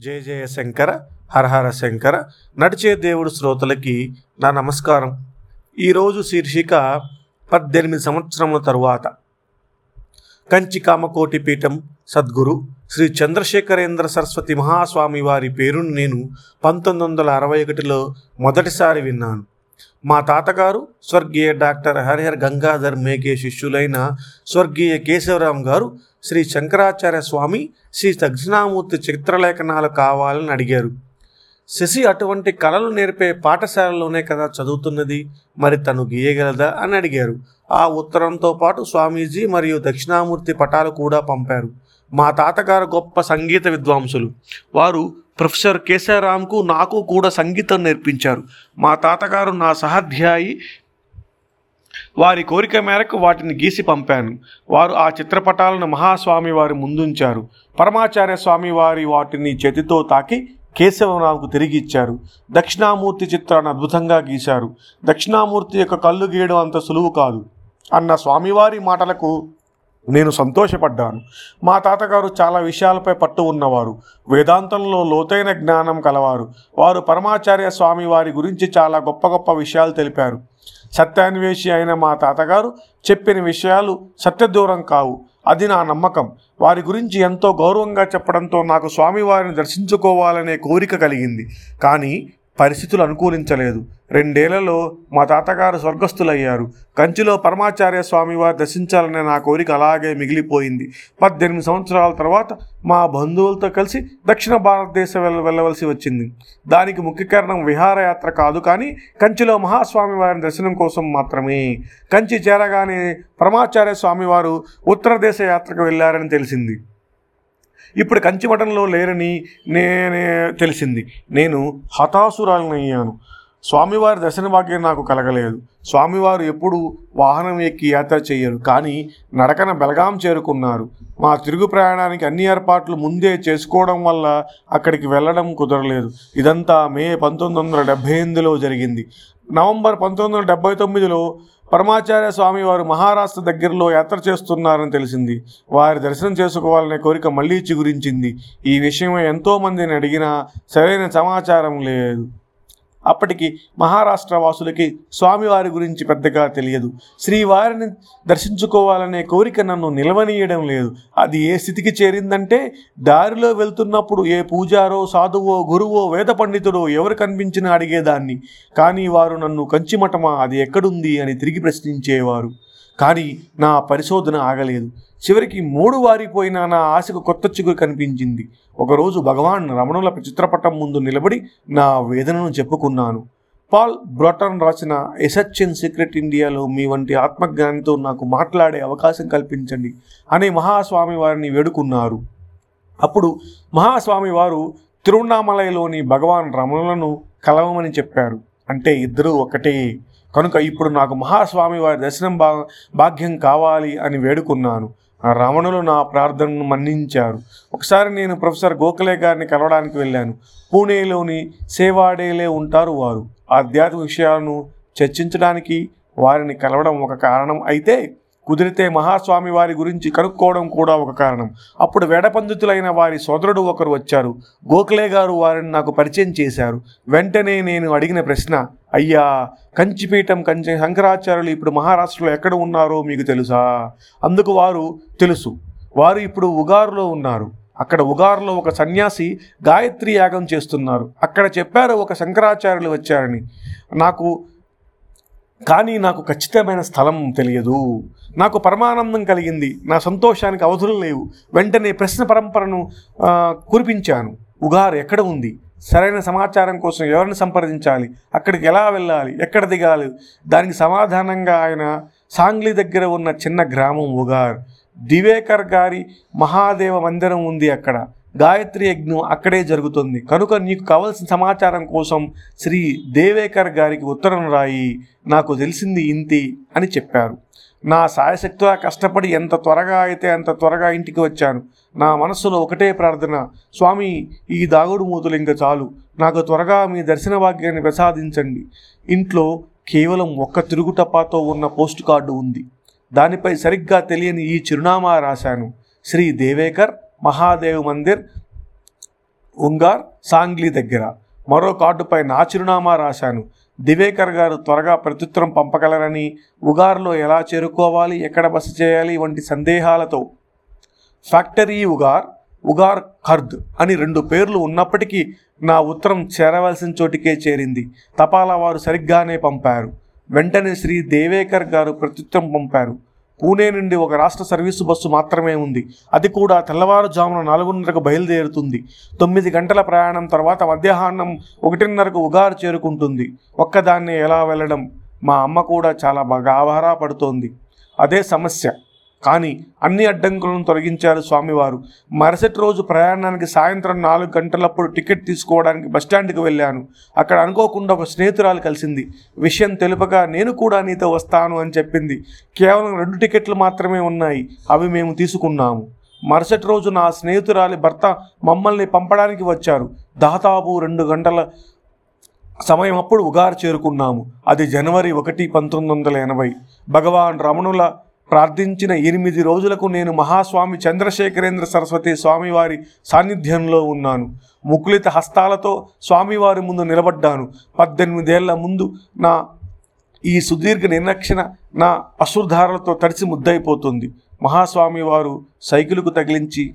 జయ జయ శంకర హరహర శంకర. నడిచే దేవుడు శ్రోతలకి నా నమస్కారం. ఈరోజు శీర్షిక పద్దెనిమిది సంవత్సరముల తరువాత. కంచి కామకోటి పీఠం సద్గురు శ్రీ చంద్రశేఖరేంద్ర సరస్వతి మహాస్వామి వారి పేరును నేను పంతొమ్మిది వందల అరవై ఒకటిలో మొదటిసారి విన్నాను. మా తాతగారు స్వర్గీయ డాక్టర్ హరిహర్ గంగాధర్ మేఘే శిష్యులైన స్వర్గీయ కేశవరాం గారు శ్రీ శంకరాచార్య స్వామి శ్రీ దక్షిణామూర్తి చిత్రలేఖనాలు కావాలని అడిగారు. శశి అటువంటి కళలు నేర్పే పాఠశాలలోనే కదా చదువుతున్నది? మరి తను గీయగలదా? అని అడిగారు. ఆ ఉత్తరంతో పాటు స్వామీజీ మరియు దక్షిణామూర్తి పటాలు కూడా పంపారు. మా తాతగారు గొప్ప సంగీత విద్వాంసులు. వారు ప్రొఫెసర్ కేశవరాంకు నాకు కూడా సంగీతం నేర్పించారు. మా తాతగారు నా సహాధ్యాయి. వారి కోరిక మేరకు వాటిని గీసి పంపాను. వారు ఆ చిత్రపటాలను మహాస్వామి వారి ముందుంచారు. పరమాచార్య స్వామి వారి వాటిని చేతితో తాకి కేశవరావుకు తిరిగి ఇచ్చారు. దక్షిణామూర్తి చిత్రాన్ని అద్భుతంగా గీశారు. దక్షిణామూర్తి యొక్క కళ్ళు గీయడం అంత సులువు కాదు. అన్న స్వామివారి మాటలకు నేను సంతోషపడ్డాను. మా తాతగారు చాలా విషయాలపై పట్టు ఉన్నవారు. వేదాంతంలో లోతైన జ్ఞానం కలవారు. వారు పరమాచార్య స్వామి వారి గురించి చాలా గొప్ప గొప్ప విషయాలు తెలిపారు. సత్యాన్వేషి అయిన మా తాతగారు చెప్పిన విషయాలు సత్యదూరం కావు. అది నా నమ్మకం. వారి గురించి ఎంతో గౌరవంగా చెప్పడంతో నాకు స్వామివారిని దర్శించుకోవాలనే కోరిక కలిగింది. కానీ పరిస్థితులు అనుకూలించలేదు. రెండేళ్ళలో మా తాతగారు స్వర్గస్థులయ్యారు. కంచిలో పరమాచార్య స్వామివారు దర్శించాలనే నా కోరిక అలాగే మిగిలిపోయింది. పద్దెనిమిది సంవత్సరాల తర్వాత మా బంధువులతో కలిసి దక్షిణ భారతదేశం వెళ్ళ వెళ్ళవలసి వచ్చింది. దానికి ముఖ్య కారణం విహారయాత్ర కాదు కానీ కంచిలో మహాస్వామివారిని దర్శనం కోసం మాత్రమే. కంచి చేరగానే పరమాచార్య స్వామివారు ఉత్తర దేశ యాత్రకు వెళ్ళారని తెలిసింది. ఇప్పుడు కంచిమఠంలో లేరని నేనే తెలిసింది. నేను హతాసురాలనయ్యాను స్వామివారి దర్శన భాగ్యం నాకు కలగలేదు. స్వామివారు ఎప్పుడు వాహనం ఎక్కి యాత్ర చేయరు. కానీ నడకన బెలగాం చేరుకున్నారు. మా తిరుగు ప్రయాణానికి అన్ని ఏర్పాట్లు ముందే చేసుకోవడం వల్ల అక్కడికి వెళ్ళడం కుదరలేదు. ఇదంతా మే పంతొమ్మిది వందల డెబ్భై ఎనిమిదిలో జరిగింది. నవంబర్ పంతొమ్మిది వందల డెబ్బై తొమ్మిదిలో పరమాచార్య స్వామి వారు మహారాష్ట్ర దగ్గరలో యాత్ర చేస్తున్నారని తెలిసింది. వారి దర్శనం చేసుకోవాలనే కోరిక మళ్ళీ చిగురించింది. ఈ విషయమై ఎంతోమందిని అడిగినా సరైన సమాచారం లేదు. అప్పటికి మహారాష్ట్ర వాసులకి స్వామివారి గురించి పెద్దగా తెలియదు. శ్రీవారిని దర్శించుకోవాలనే కోరిక నన్ను నిలవనీయడం లేదు. అది ఏ స్థితికి చేరిందంటే దారిలో వెళ్తున్నప్పుడు ఏ పూజారో సాధువో గురువో వేద పండితుడో ఎవరు కనిపించినా అడిగేదాన్ని. కానీ వారు నన్ను కంచిమటమా అది ఎక్కడుంది అని తిరిగి ప్రశ్నించేవారు. కానీ నా పరిశోధన ఆగలేదు. చివరికి మూడు వారిపోయిన నా ఆశకు కొత్త చిగురు కనిపించింది. ఒకరోజు భగవాన్ రమణుల చిత్రపటం ముందు నిలబడి నా వేదనను చెప్పుకున్నాను. పాల్ బ్రోటన్ రాసిన ఎసచ్ సీక్రెట్ ఇండియాలో మీ వంటి ఆత్మజ్ఞానితో నాకు మాట్లాడే అవకాశం కల్పించండి అనే మహాస్వామి వారిని వేడుకున్నారు. అప్పుడు మహాస్వామి వారు తిరువణామలైలోని భగవాన్ రమణులను కలవమని చెప్పారు. అంటే ఇద్దరూ ఒకటే. కనుక ఇప్పుడు నాకు మహాస్వామి వారి దర్శనం భా భాగ్యం కావాలి అని వేడుకున్నాను. ఆ రమణులు నా ప్రార్థనను మన్నించారు. ఒకసారి నేను ప్రొఫెసర్ గోఖలే గారిని కలవడానికి వెళ్ళాను. పూణేలోని సేవాడేలే ఉంటారు వారు. ఆధ్యాత్మిక విషయాలను చర్చించడానికి వారిని కలవడం ఒక కారణం అయితే కుదిరితే మహాస్వామి వారి గురించి కనుక్కోవడం కూడా ఒక కారణం. అప్పుడు వేడపండితులైన వారి సోదరుడు ఒకరు వచ్చారు. గోఖలే గారు వారిని నాకు పరిచయం చేశారు. వెంటనే నేను అడిగిన ప్రశ్న అయ్యా కంచిపీఠం కంచి శంకరాచార్యులు ఇప్పుడు మహారాష్ట్రలో ఎక్కడ ఉన్నారో మీకు తెలుసా? అందుకు వారు తెలుసు. వారు ఇప్పుడు ఉగారులో ఉన్నారు. అక్కడ ఉగారులో ఒక సన్యాసి గాయత్రి యాగం చేస్తున్నారు. అక్కడ చెప్పారు ఒక శంకరాచార్యులు వచ్చారని. నాకు కానీ నాకు ఖచ్చితమైన స్థలం తెలియదు. నాకు పరమానందం కలిగింది. నా సంతోషానికి అవధులు లేవు. వెంటనే ప్రశ్న పరంపరను కురిపించాను. ఉగారు ఎక్కడ ఉంది? సరైన సమాచారం కోసం ఎవరిని సంప్రదించాలి? అక్కడికి ఎలా వెళ్ళాలి? ఎక్కడ దిగాలి? దానికి సమాధానంగా ఆయన సాంగ్లీ దగ్గర ఉన్న చిన్న గ్రామం ఉగార్. దివేకర్ గారి మహాదేవ మందిరం ఉంది అక్కడ. గాయత్రి యజ్ఞం అక్కడే జరుగుతుంది. కనుక నీకు కావలసిన సమాచారం కోసం శ్రీ దేవేకర్ గారికి ఉత్తరం రాయి. నాకు తెలిసింది ఇంతి అని చెప్పారు. నా సాయశక్తిగా కష్టపడి ఎంత త్వరగా అయితే అంత త్వరగా ఇంటికి వచ్చాను. నా మనస్సులో ఒకటే ప్రార్థన స్వామి ఈ దాగుడు మూతలు ఇంకా చాలు. నాకు త్వరగా మీ దర్శన భాగ్యాన్ని ప్రసాదించండి. ఇంట్లో కేవలం ఒక్క తిరుగుటప్పాతో ఉన్న పోస్ట్ కార్డు ఉంది. దానిపై సరిగ్గా తెలియని ఈ చిరునామా రాశాను. శ్రీ దేవేకర్ మహాదేవ్ మందిర్ ఉంగార్ సాంగ్లీ దగ్గర. మరో కార్డుపై నా చిరునామా రాశాను. దివేకర్ గారు త్వరగా ప్రత్యుత్తరం పంపగలరని ఉగార్లో ఎలా చేరుకోవాలి ఎక్కడ బస చేయాలి వంటి సందేహాలతో ఫ్యాక్టరీ ఉగార్ ఉగార్ ఖర్ద్ అని రెండు పేర్లు ఉన్నప్పటికీ నా ఉత్తరం చేరవలసిన చోటికే చేరింది. తపాలా వారు సరిగ్గానే పంపారు. వెంటనే శ్రీ దేవేకర్ గారు ప్రత్యుత్తరం పంపారు. పూణే నుండి ఒక రాష్ట్ర సర్వీసు బస్సు మాత్రమే ఉంది. అది కూడా తెల్లవారుజామున నాలుగున్నరకు బయలుదేరుతుంది. తొమ్మిది గంటల ప్రయాణం తర్వాత మధ్యాహ్నం ఒకటిన్నరకు ఉగారు చేరుకుంటుంది. ఒక్కదాన్ని ఎలా వెళ్ళడం? మా అమ్మ కూడా చాలా బాగా ఆభారా పడుతోంది. అదే సమస్య. కానీ అన్ని అడ్డంకులను తొలగించారు స్వామివారు. మరుసటి రోజు ప్రయాణానికి సాయంత్రం నాలుగు గంటలప్పుడు టికెట్ తీసుకోవడానికి బస్టాండ్కి వెళ్ళాను. అక్కడ అనుకోకుండా ఒక స్నేహితురాలు కలిసింది. విషయం తెలుపగా నేను కూడా నీతో వస్తాను అని చెప్పింది. కేవలం రెండు టికెట్లు మాత్రమే ఉన్నాయి. అవి మేము తీసుకున్నాము. మరుసటి రోజు నా స్నేహితురాలి భర్త మమ్మల్ని పంపడానికి వచ్చారు. దాదాపు రెండు గంటల సమయం అప్పుడు ఉగారు చేరుకున్నాము. అది జనవరి ఒకటి పంతొమ్మిది వందల ఎనభై. భగవాన్ రమణుల ప్రార్థించిన ఎనిమిది రోజులకు నేను మహాస్వామి చంద్రశేఖరేంద్ర సరస్వతి స్వామివారి సాన్నిధ్యంలో ఉన్నాను. ముకులిత హస్తాలతో స్వామివారి ముందు నిలబడ్డాను. పద్దెనిమిదేళ్ళ ముందు నా ఈ సుదీర్ఘ నిర్లక్షణ నా అశ్రుధారలతో తడిసి ముద్దయిపోతుంది. మహాస్వామి వారు సైకిలుకు తగిలించి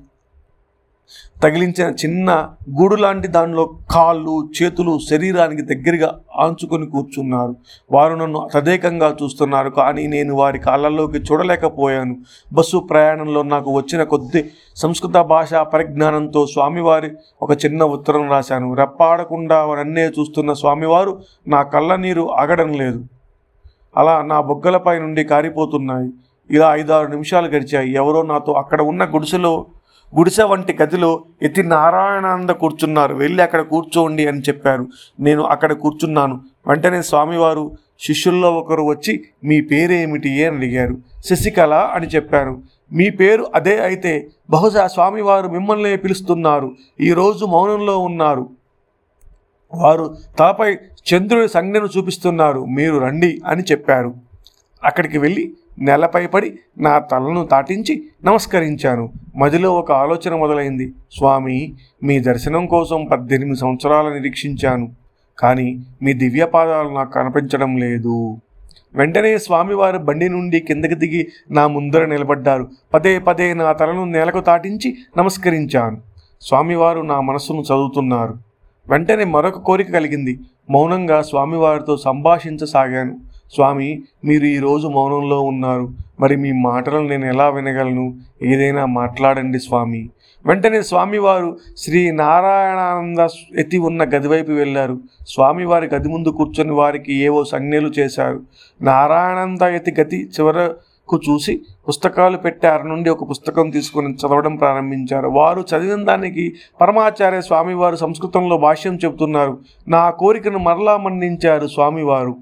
తగిలించిన చిన్న గూడు లాంటి దానిలో కాళ్ళు చేతులు శరీరానికి దగ్గరగా ఆంచుకొని కూర్చున్నారు. వారు నన్ను తదేకంగా చూస్తున్నారు కానీ నేను వారి కాళ్ళల్లోకి చూడలేకపోయాను. బస్సు ప్రయాణంలో నాకు వచ్చిన కొద్ది సంస్కృత భాషా పరిజ్ఞానంతో స్వామివారి ఒక చిన్న ఉత్తరం రాశాను. రెప్పాడకుండా నన్నే చూస్తున్న స్వామివారు నా కళ్ళ నీరు ఆగడం లేదు. అలా నా బొగ్గలపై నుండి కారిపోతున్నాయి. ఇలా ఐదారు నిమిషాలు గడిచాయి. ఎవరో నాతో అక్కడ ఉన్న గుడిసెలో గుడిసె వంటి గదిలో ఎతి నారాయణానంద కూర్చున్నారు. వెళ్ళి అక్కడ కూర్చోండి అని చెప్పారు. నేను అక్కడ కూర్చున్నాను. వెంటనే స్వామివారు శిష్యుల్లో ఒకరు వచ్చి మీ పేరేమిటి? అని అడిగారు. శశికళ అని చెప్పారు. మీ పేరు అదే అయితే బహుశా స్వామివారు మిమ్మల్ని పిలుస్తున్నారు. ఈరోజు మౌనంలో ఉన్నారు. వారు తలపై చంద్రుడి సంజ్ఞను చూపిస్తున్నారు. మీరు రండి అని చెప్పారు. అక్కడికి వెళ్ళి నేలపై పడి నా తలను తాటించి నమస్కరించాను. మదిలో ఒక ఆలోచన మొదలైంది. స్వామి మీ దర్శనం కోసం పద్దెనిమిది సంవత్సరాలు నిరీక్షించాను. కానీ మీ దివ్యపాదాలు నాకు కనిపించడం లేదు. వెంటనే స్వామివారు బండి నుండి కిందకి దిగి నా ముందర నిలబడ్డారు. పదే పదే నా తలను నేలకు తాటించి నమస్కరించాను. స్వామివారు నా మనస్సును చదువుతున్నారు. వెంటనే మరొక కోరిక కలిగింది. మౌనంగా స్వామివారితో సంభాషించసాగాను. స్వామి మీరు ఈరోజు మౌనంలో ఉన్నారు. మరి మీ మాటలను నేను ఎలా వినగలను? ఏదైనా మాట్లాడండి స్వామి. వెంటనే స్వామివారు శ్రీ నారాయణానంద ఎత్తి ఉన్న గదివైపు వెళ్ళారు. స్వామివారి గది ముందు కూర్చొని వారికి ఏవో సంజ్ఞలు చేశారు. నారాయణానంద ఎత్తి గతి చివరకు చూసి పుస్తకాలు పెట్టారు నుండి ఒక పుస్తకం తీసుకొని చదవడం ప్రారంభించారు. వారు చదివిన దానికి పరమాచార్య స్వామివారు సంస్కృతంలో భాష్యం చెబుతున్నారు. నా కోరికను మరలా మన్నించారు స్వామివారు.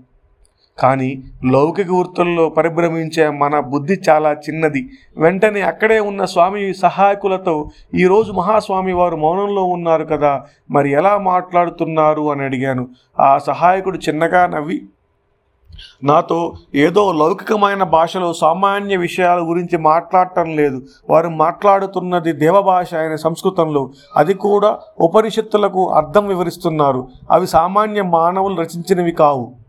కానీ లౌకిక వృత్తుల్లో పరిభ్రమించే మన బుద్ధి చాలా చిన్నది. వెంటనే అక్కడే ఉన్న స్వామి సహాయకులతో ఈరోజు మహాస్వామి వారు మౌనంలో ఉన్నారు కదా మరి ఎలా మాట్లాడుతున్నారు అని అడిగాను. ఆ సహాయకుడు చిన్నగా నవ్వి నాతో ఏదో లౌకికమైన భాషలో సామాన్య విషయాల గురించి మాట్లాడటం లేదు. వారు మాట్లాడుతున్నది దేవభాష అయిన సంస్కృతంలో. అది కూడా ఉపనిషత్తులకు అర్థం వివరిస్తున్నారు. అవి సామాన్య మానవులు రచించినవి కావు.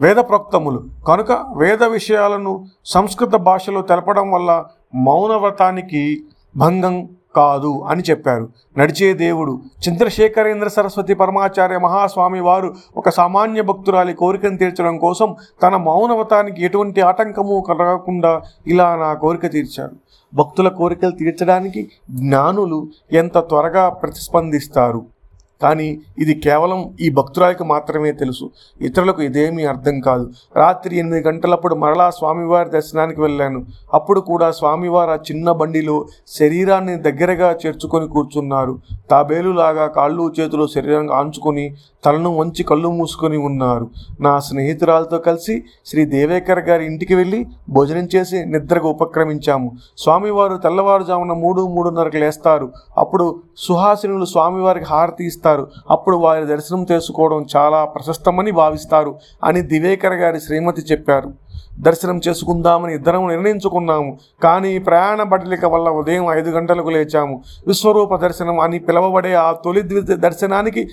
వేద ప్రోక్తములు కనుక వేద విషయాలను సంస్కృత భాషలో తెలపడం వల్ల మౌనవ్రతానికి భంగం కాదు అని చెప్పారు. నడిచే దేవుడు చంద్రశేఖరేంద్ర సరస్వతి పరమాచార్య మహాస్వామి వారు ఒక సామాన్య భక్తురాలి కోరికను తీర్చడం కోసం తన మౌనవ్రతానికి ఎటువంటి ఆటంకము కలగకుండా ఇలా నా కోరిక తీర్చారు. భక్తుల కోరికలు తీర్చడానికి జ్ఞానులు ఎంత త్వరగా ప్రతిస్పందిస్తారు? కానీ ఇది కేవలం ఈ భక్తురాలికి మాత్రమే తెలుసు. ఇతరులకు ఇదేమీ అర్థం కాదు. రాత్రి ఎనిమిది గంటలప్పుడు మరలా స్వామివారి దర్శనానికి వెళ్ళాను. అప్పుడు కూడా స్వామివారు ఆ చిన్న బండిలో శరీరాన్ని దగ్గరగా చేర్చుకొని కూర్చున్నారు. తాబేలులాగా కాళ్ళు చేతులు శరీరంగా ఆంచుకొని తలను వంచి కళ్ళు మూసుకొని ఉన్నారు. నా స్నేహితురాలతో కలిసి శ్రీ దేవేకర్ గారి ఇంటికి వెళ్ళి భోజనం చేసి నిద్రకు ఉపక్రమించాము. స్వామివారు తెల్లవారుజామున మూడు మూడున్నరకు లేస్తారు. అప్పుడు సుహాసినులు స్వామివారికి హారతి ఇస్తారు. అప్పుడు వారి దర్శనం చేసుకోవడం చాలా ప్రశస్తమని భావిస్తారు అని దివేకర్ గారి శ్రీమతి చెప్పారు. దర్శనం చేసుకుందామని ఇద్దరం నిర్ణయించుకున్నాము. కానీ ప్రయాణ బడలిక వల్ల ఉదయం ఐదు గంటలకు లేచాము. విశ్వరూప దర్శనం అని పిలవబడే ఆ తొలి దర్శనానికి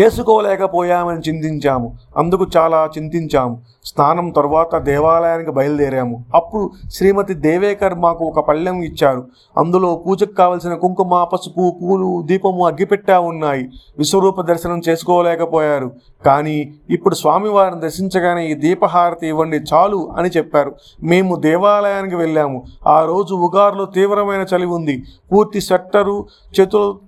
చేసుకోలేకపోయామని చింతించాము. అందుకు చాలా చింతించాము. స్నానం తర్వాత దేవాలయానికి బయలుదేరాము. అప్పుడు శ్రీమతి దేవేకర్ మాకు ఒక పళ్ళెం ఇచ్చారు. అందులో పూజకు కావలసిన కుంకుమ పసుపు పూలు దీపము అగ్గిపెట్టా ఉన్నాయి. విశ్వరూప దర్శనం చేసుకోలేకపోయారు. కానీ ఇప్పుడు స్వామివారిని దర్శించగానే ఈ దీపహారతి ఇవ్వండి చాలు అని చెప్పారు. మేము దేవాలయానికి వెళ్ళాము. ఆ రోజు ఉగారులో తీవ్రమైన చలి ఉంది. పూర్తి స్వెట్టరు చేతులు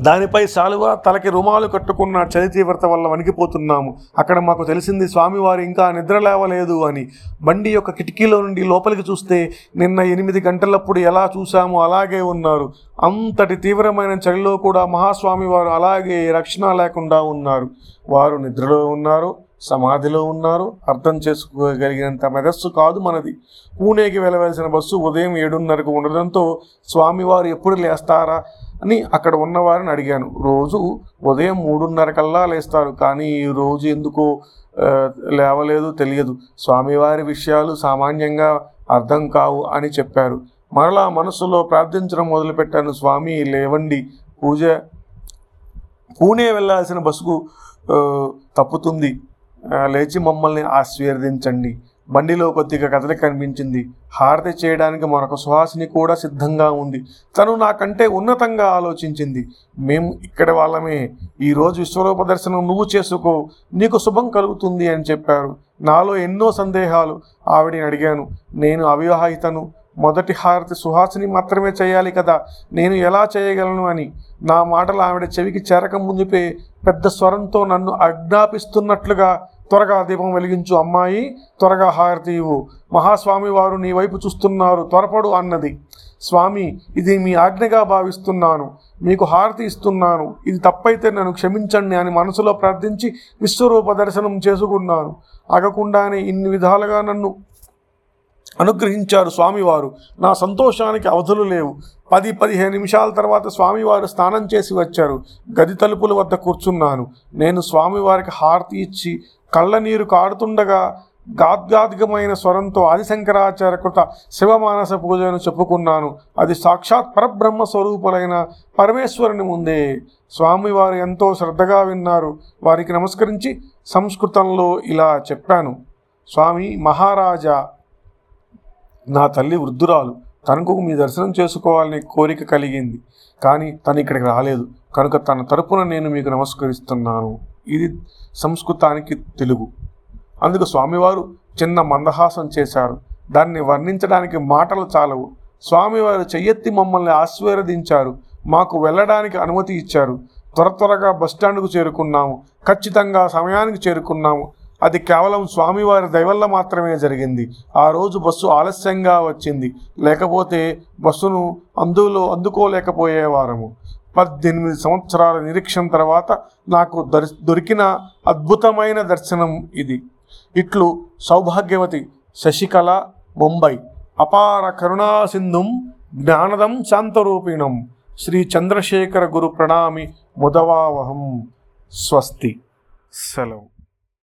దానిపై శాలువ తలకి రుమాలు కట్టుకున్న చలి తీవ్రత వల్ల వణికిపోతున్నాము. అక్కడ మాకు తెలిసింది స్వామివారు ఇంకా నిద్ర లేవలేదు అని. బండి యొక్క కిటికీలో నుండి లోపలికి చూస్తే నిన్న ఎనిమిది గంటలప్పుడు ఎలా చూసామో అలాగే ఉన్నారు. అంతటి తీవ్రమైన చలిలో కూడా మహాస్వామివారు అలాగే రక్షణ లేకుండా ఉన్నారు. వారు నిద్రలో ఉన్నారు సమాధిలో ఉన్నారు అర్థం చేసుకోగలిగినంత మెదస్సు కాదు మనది. పూణేకి వెళ్ళవలసిన బస్సు ఉదయం ఏడున్నరకు ఉండడంతో స్వామివారు ఎప్పుడు లేస్తారా? అని అక్కడ ఉన్నవారిని అడిగాను. రోజు ఉదయం మూడున్నర కల్లా లేస్తారు. కానీ ఈ రోజు ఎందుకో లేవలేదు తెలియదు. స్వామివారి విషయాలు సామాన్యంగా అర్థం కావు అని చెప్పారు. మరలా మనసులో ప్రార్థించడం మొదలుపెట్టాను. స్వామి లేవండి. పూజ పూణే వెళ్ళాల్సిన బస్సుకు తప్పుతుంది. లేచి మమ్మల్ని ఆశీర్వదించండి. బండిలో కొద్దిగా కదలిక కనిపించింది. హారతి చేయడానికి మరొక సుహాసిని కూడా సిద్ధంగా ఉంది. తను నాకంటే ఉన్నతంగా ఆలోచించింది. మేము ఇక్కడ వాళ్ళమే. ఈరోజు విశ్వరూప దర్శనం నువ్వు చేసుకో. నీకు శుభం కలుగుతుంది అని చెప్పారు. నాలో ఎన్నో సందేహాలు ఆవిడని అడిగాను. నేను అవివాహితను. మొదటి హారతి సుహాసిని మాత్రమే చేయాలి కదా. నేను ఎలా చేయగలను అని. నా మాటలు ఆవిడ చెవికి చేరక ముందుపే పెద్ద స్వరంతో నన్ను ఆజ్ఞాపిస్తున్నట్లుగా త్వరగా దీపం వెలిగించు అమ్మాయి త్వరగా హారతి ఇవ్వు. మహాస్వామి వారు నీ వైపు చూస్తున్నారు త్వరపడు అన్నది. స్వామి ఇది మీ ఆజ్ఞగా భావిస్తున్నాను. మీకు హారతి ఇస్తున్నాను. ఇది తప్పైతే నన్ను క్షమించండి అని మనసులో ప్రార్థించి విశ్వరూప దర్శనం చేసుకున్నాను. ఆగకుండానే ఇన్ని విధాలుగా నన్ను అనుగ్రహించారు స్వామివారు. నా సంతోషానికి అవధులు లేవు. పది పదిహేను నిమిషాల తర్వాత స్వామివారు స్నానం చేసి వచ్చారు. గది తలుపుల వద్ద కూర్చున్నాను. నేను స్వామివారికి హారతి ఇచ్చి కళ్ళ నీరు కారుతుండగా గాద్గాద్గమైన స్వరంతో ఆదిశంకరాచార్య కృత శివమానస పూజను చెప్పుకున్నాను. అది సాక్షాత్ పరబ్రహ్మ స్వరూపులైన పరమేశ్వరుని ముందే. స్వామివారు ఎంతో శ్రద్ధగా విన్నారు. వారికి నమస్కరించి సంస్కృతంలో ఇలా చెప్పాను. స్వామి మహారాజా నా తల్లి వృద్ధురాలు. తనకు మీ దర్శనం చేసుకోవాలని కోరిక కలిగింది. కానీ తను ఇక్కడికి రాలేదు. కనుక తన తరపున నేను మీకు నమస్కరిస్తున్నాను. ఇది సంస్కృతానికి తెలుగు. అందుకు స్వామివారు చిన్న మందహాసం చేశారు. దాన్ని వర్ణించడానికి మాటలు చాలవు. స్వామివారు చెయ్యెత్తి మమ్మల్ని ఆశీర్వదించారు. మాకు వెళ్ళడానికి అనుమతి ఇచ్చారు. త్వర త్వరగా బస్టాండ్కు చేరుకున్నాము. ఖచ్చితంగా సమయానికి చేరుకున్నాము. అది కేవలం స్వామివారి దయవల్ల మాత్రమే జరిగింది. ఆ రోజు బస్సు ఆలస్యంగా వచ్చింది. లేకపోతే బస్సును అందులో అందుకోలేకపోయేవారము. పద్దెనిమిది సంవత్సరాల నిరీక్షణ తర్వాత నాకు దరి దొరికిన అద్భుతమైన దర్శనం ఇది. ఇట్లు సౌభాగ్యవతి శశికళ ముంబై. అపార కరుణాసింధుం జ్ఞానదం శాంతరూపిణం. శ్రీ చంద్రశేఖర గురు ప్రణామి ముదవావహం. స్వస్తి. సెలవు.